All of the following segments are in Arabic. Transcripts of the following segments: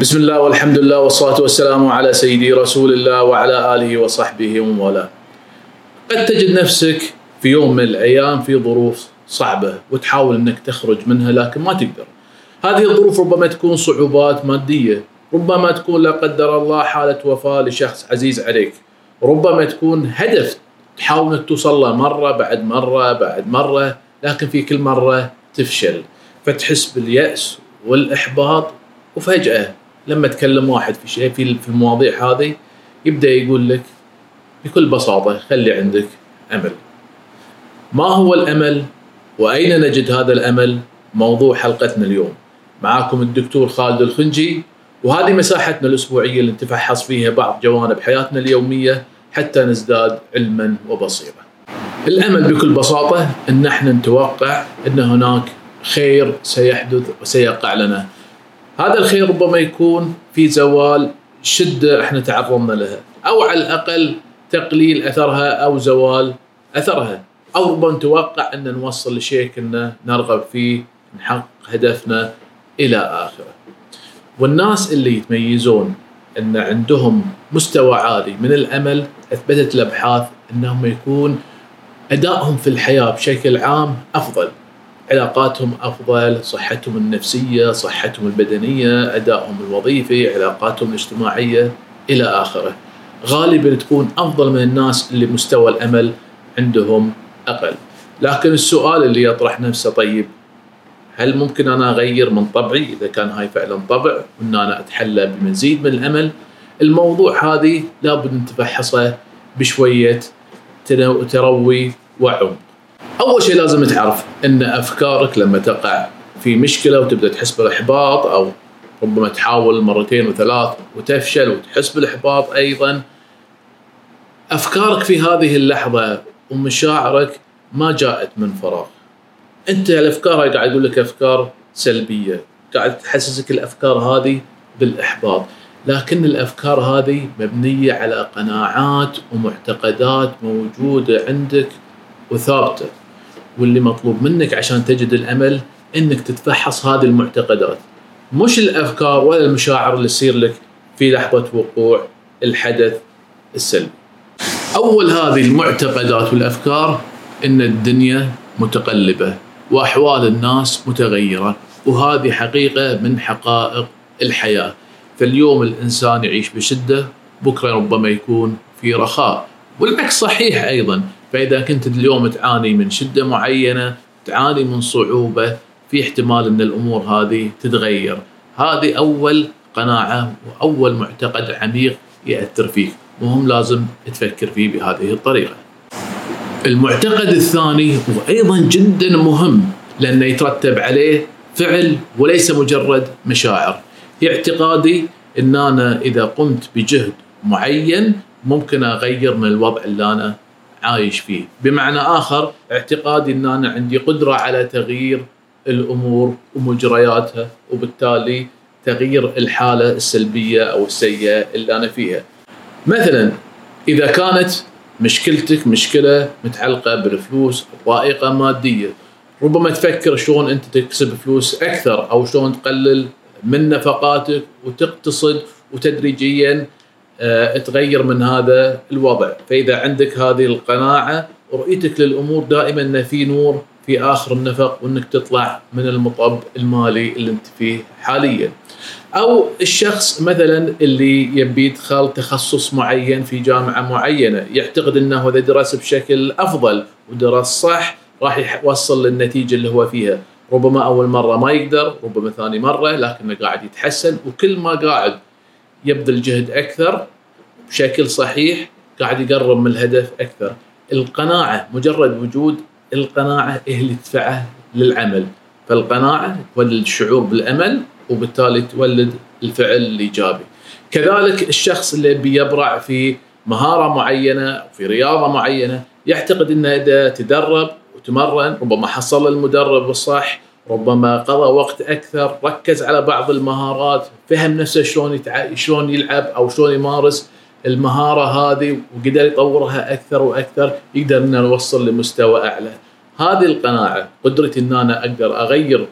بسم الله والحمد لله والصلاة والسلام على سيدي رسول الله وعلى آله وصحبه ومن والاه. قد تجد نفسك في يوم من الأيام في ظروف صعبة وتحاول أنك تخرج منها لكن ما تقدر. هذه الظروف ربما تكون صعوبات مادية، ربما تكون لا قدر الله حالة وفاة لشخص عزيز عليك، ربما تكون هدف تحاول توصل له مرة بعد مرة بعد مرة لكن في كل مرة تفشل فتحس باليأس والإحباط وفجأة لما تكلم واحد في شيء في في المواضيع هذه يبدأ يقول لك بكل بساطة خلي عندك أمل. ما هو الأمل؟ وأين نجد هذا الأمل؟ موضوع حلقتنا اليوم. معاكم الدكتور خالد الخنجي وهذه مساحتنا الأسبوعية اللي نتفحص فيها بعض جوانب حياتنا اليومية حتى نزداد علما وبصيرة. الأمل بكل بساطة أن إحنا نتوقع أن هناك خير سيحدث وسيقع لنا هذا الخير ربما يكون في زوال شدة إحنا تعرضنا لها أو على الأقل تقليل أثرها أو زوال أثرها أو ربما نتوقع أن نوصل لشيء كنا نرغب فيه نحقق هدفنا إلى آخره. والناس اللي يتميزون أن عندهم مستوى عالي من الأمل أثبتت الأبحاث أنهم يكون أدائهم في الحياة بشكل عام أفضل علاقاتهم أفضل، صحتهم النفسية، صحتهم البدنية، أدائهم الوظيفي، علاقاتهم الاجتماعية إلى آخره. غالبا تكون أفضل من الناس اللي مستوى الأمل عندهم أقل. لكن السؤال اللي يطرح نفسه طيب هل ممكن أنا أغير من طبعي إذا كان هاي فعلا طبع وإن أنا أتحلى بمزيد من الأمل؟ الموضوع هذه لابد نتفحصه بشوية تروي وعمق. أول شيء لازم تعرف إن أفكارك لما تقع في مشكلة وتبدأ تحس بالإحباط أو ربما تحاول مرتين وثلاث وتفشل وتحس بالإحباط أيضا أفكارك في هذه اللحظة ومشاعرك ما جاءت من فراغ. أنت الأفكار هاي قاعد أقول لك أفكار سلبية قاعد تحسسك الأفكار هذه بالإحباط. لكن الأفكار هذه مبنية على قناعات ومعتقدات موجودة عندك وثابتة. واللي مطلوب منك عشان تجد الأمل إنك تتفحص هذه المعتقدات مش الأفكار ولا المشاعر اللي تصير لك في لحظة وقوع الحدث السلبي. أول هذه المعتقدات والأفكار إن الدنيا متقلبة وأحوال الناس متغيرة وهذه حقيقة من حقائق الحياة. فاليوم الإنسان يعيش بشدة بكرة ربما يكون في رخاء والعكس صحيح أيضا فإذا كنت اليوم تعاني من شدة معينة تعاني من صعوبة في احتمال إن الأمور هذه تتغير. هذه أول قناعة وأول معتقد عميق يأثر فيك. وهم لازم تفكر فيه بهذه الطريقة. المعتقد الثاني وأيضا جدا مهم لأنه يترتب عليه فعل وليس مجرد مشاعر. اعتقادي إن أنا إذا قمت بجهد معين ممكن أغير من الوضع اللي أنا عايش فيه. بمعنى آخر اعتقادي أن أنا عندي قدرة على تغيير الأمور ومجرياتها وبالتالي تغيير الحالة السلبية أو السيئة اللي أنا فيها. مثلا إذا كانت مشكلتك مشكلة متعلقة بالفلوس ضائقة مادية ربما تفكر شلون أنت تكسب فلوس أكثر أو شلون تقلل من نفقاتك وتقتصد وتدريجيا تغير من هذا الوضع. فإذا عندك هذه القناعة رؤيتك للأمور دائما أن في نور في آخر النفق وأنك تطلع من المطب المالي اللي أنت فيه حاليا. أو الشخص مثلا اللي يبي يدخل تخصص معين في جامعة معينة يعتقد أنه إذا درس بشكل أفضل ودرس صح راح يوصل للنتيجة اللي هو فيها. ربما أول مرة ما يقدر ربما ثاني مرة لكنه قاعد يتحسن وكل ما قاعد يبذل جهد أكثر بشكل صحيح قاعد يقرب من الهدف أكثر. القناعة مجرد وجود القناعة هي اللي تدفعه للعمل. فالقناعة تولد الشعور بالأمل وبالتالي تولد الفعل الإيجابي. كذلك الشخص اللي بيبرع في مهارة معينة في رياضة معينة يعتقد إنه إذا تدرب وتمرن ربما حصل المدرب الصح ربما قضى وقت أكثر ركز على بعض المهارات فهم نفسه شلون. شلون يلعب أو شلون يمارس. المهارة هذه وقدر يطورها أكثر وأكثر يقدر ان نوصل لمستوى أعلى هذه القناعة قدرتي إن أنا أقدر أغير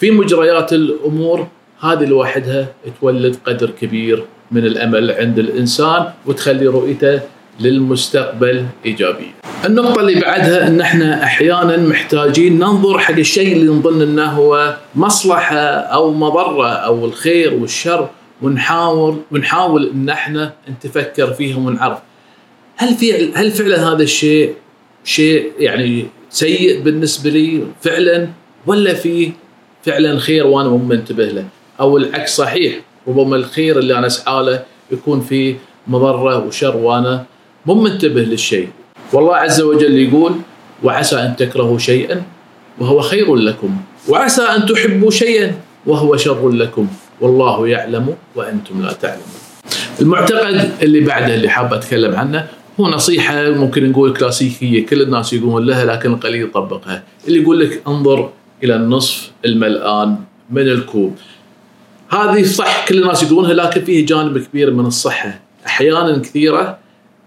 في مجريات الأمور هذه لوحدها تولد قدر كبير من الأمل عند الإنسان وتخلي رؤيته للمستقبل إيجابية. النقطة اللي بعدها إن إحنا أحيانا محتاجين ننظر حق الشيء اللي نظن إنه هو مصلحة أو مضرة أو الخير والشر ونحاول ونحاول إن إحنا نتفكر فيهم ونعرف. هل في هل فعلا هذا الشيء شيء يعني سيء بالنسبة لي فعلا؟ ولا في فعلا خير وأنا مو منتبه له؟ أو العكس صحيح ربما الخير اللي أنا أسعى له يكون فيه مضرة وشر وأنا مو منتبه للشيء. والله عز وجل يقول وعسى أن تكرهوا شيئا وهو خير لكم. وعسى أن تحبوا شيئا وهو شر لكم. والله يعلم وأنتم لا تعلمون. المعتقد اللي بعده اللي حاب أتكلم عنه هو نصيحة ممكن نقول كلاسيكية كل الناس يقولون لها لكن القليل يطبقها اللي يقول لك انظر إلى النصف الملآن من الكوب. هذه صح كل الناس يقولونها لكن فيه جانب كبير من الصحة. أحيانا كثيرة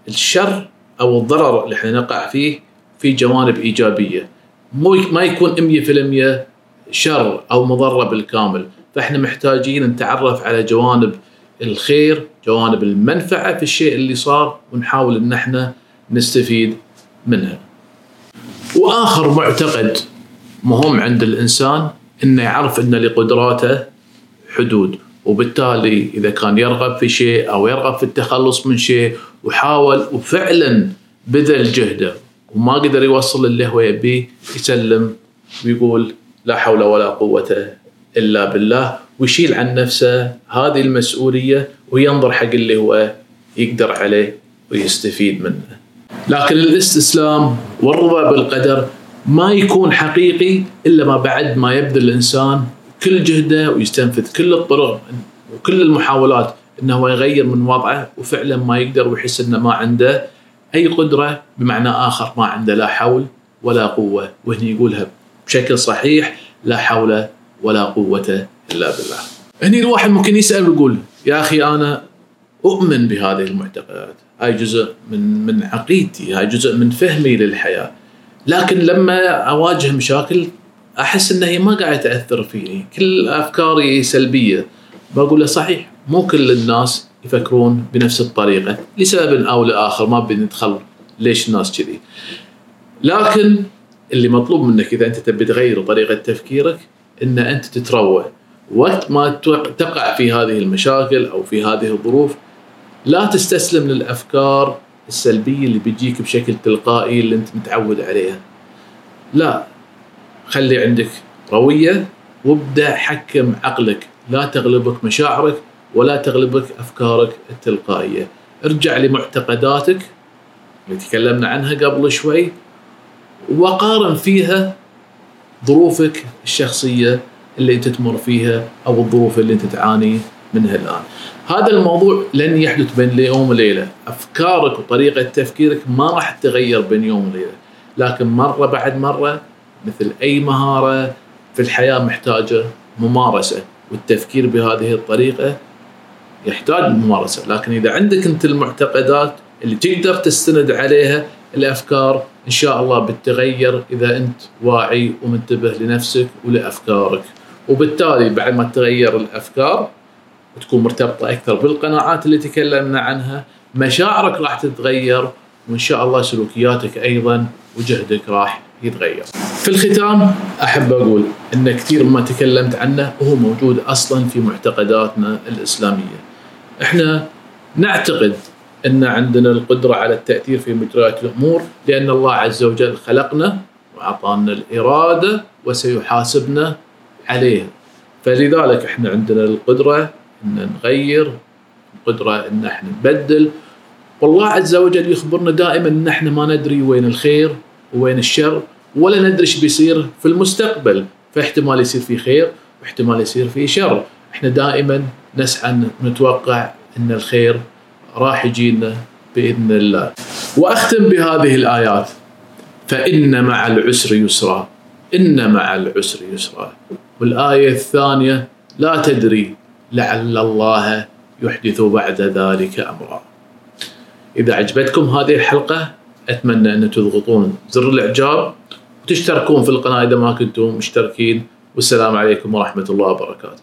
الشر أو الضرر اللي إحنا نقع فيه في جوانب إيجابية. مو ما يكون 100% شر أو مضرة بالكامل. فإحنا محتاجين نتعرف على جوانب الخير جوانب المنفعة في الشيء اللي صار ونحاول إن إحنا نستفيد منها. وآخر معتقد مهم عند الإنسان إنه يعرف ان لقدراته حدود. وبالتالي إذا كان يرغب في شيء أو يرغب في التخلص من شيء وحاول وفعلا بذل جهده وما قدر يوصل اللي هو يبيه يسلم ويقول لا حول ولا قوة إلا بالله ويشيل عن نفسه هذه المسؤولية وينظر حق اللي هو يقدر عليه ويستفيد منه. لكن الاستسلام والرضا بالقدر ما يكون حقيقي إلا ما بعد ما يبذل الإنسان كل جهده ويستنفذ كل الطرق وكل المحاولات إنه هو يغير من وضعه وفعلا ما يقدر ويحس إنه ما عنده أي قدرة بمعنى آخر ما عنده لا حول ولا قوة وهنا يقولها بشكل صحيح لا حول ولا قوة إلا بالله. هني الواحد ممكن يسأل ويقول يا أخي أنا أؤمن بهذه المعتقدات هاي جزء من من عقيدتي هاي جزء من فهمي للحياة. لكن لما أواجه مشاكل أحس أن هي ما قاعدة تأثر فيني. كل أفكاري سلبية. بقول له صحيح مو كل الناس يفكرون بنفس الطريقة. لسبب أو لآخر ما بندخل ليش الناس كذي. لكن اللي مطلوب منك إذا أنت تبي تغير طريقة تفكيرك إن أنت تتروى وقت ما تقع في هذه المشاكل أو في هذه الظروف لا تستسلم للأفكار السلبية اللي بتجيك بشكل تلقائي اللي أنت متعود عليها. لا خلي عندك روية وابدأ حكم عقلك. لا تغلبك مشاعرك ولا تغلبك أفكارك التلقائية. ارجع لمعتقداتك اللي تكلمنا عنها قبل شوي. وقارن فيها ظروفك الشخصية اللي أنت تمر فيها أو الظروف اللي أنت تعاني منها الآن. هذا الموضوع لن يحدث بين يوم وليلة، أفكارك وطريقة تفكيرك ما راح تتغير بين يوم وليلة، لكن مرة بعد مرة مثل أي مهارة في الحياة محتاجة ممارسة، والتفكير بهذه الطريقة يحتاج ممارسة، لكن إذا عندك أنت المعتقدات اللي تقدر تستند عليها الأفكار إن شاء الله بتتغير إذا أنت واعي ومنتبه لنفسك ولأفكارك وبالتالي بعد ما تتغير الأفكار وتكون مرتبطة أكثر بالقناعات اللي تكلمنا عنها مشاعرك راح تتغير وإن شاء الله سلوكياتك أيضا وجهدك راح يتغير. في الختام أحب أقول إن كثير ما تكلمت عنه هو موجود أصلا في معتقداتنا الإسلامية. إحنا نعتقد إن عندنا القدرة على التأثير في مجريات الأمور لأن الله عز وجل خلقنا وأعطانا الإرادة وسيحاسبنا عليها. فلذلك إحنا عندنا القدرة إن نغير القدرة إن إحنا نبدل. والله عز وجل يخبرنا دائما إن إحنا ما ندري وين الخير وين الشر ولا ندري إيش بيصير في المستقبل. فاحتمال يصير في خير واحتمال يصير في شر. إحنا دائما نسعى نتوقع إن الخير راح يجينا بإذن الله. وأختم بهذه الآيات فإن مع العسر يسرا إن مع العسر يسرا والآية الثانية لا تدري لعل الله يحدث بعد ذلك أمرا. إذا عجبتكم هذه الحلقة أتمنى أن تضغطون زر الإعجاب وتشتركون في القناة إذا ما كنتم مشتركين والسلام عليكم ورحمة الله وبركاته.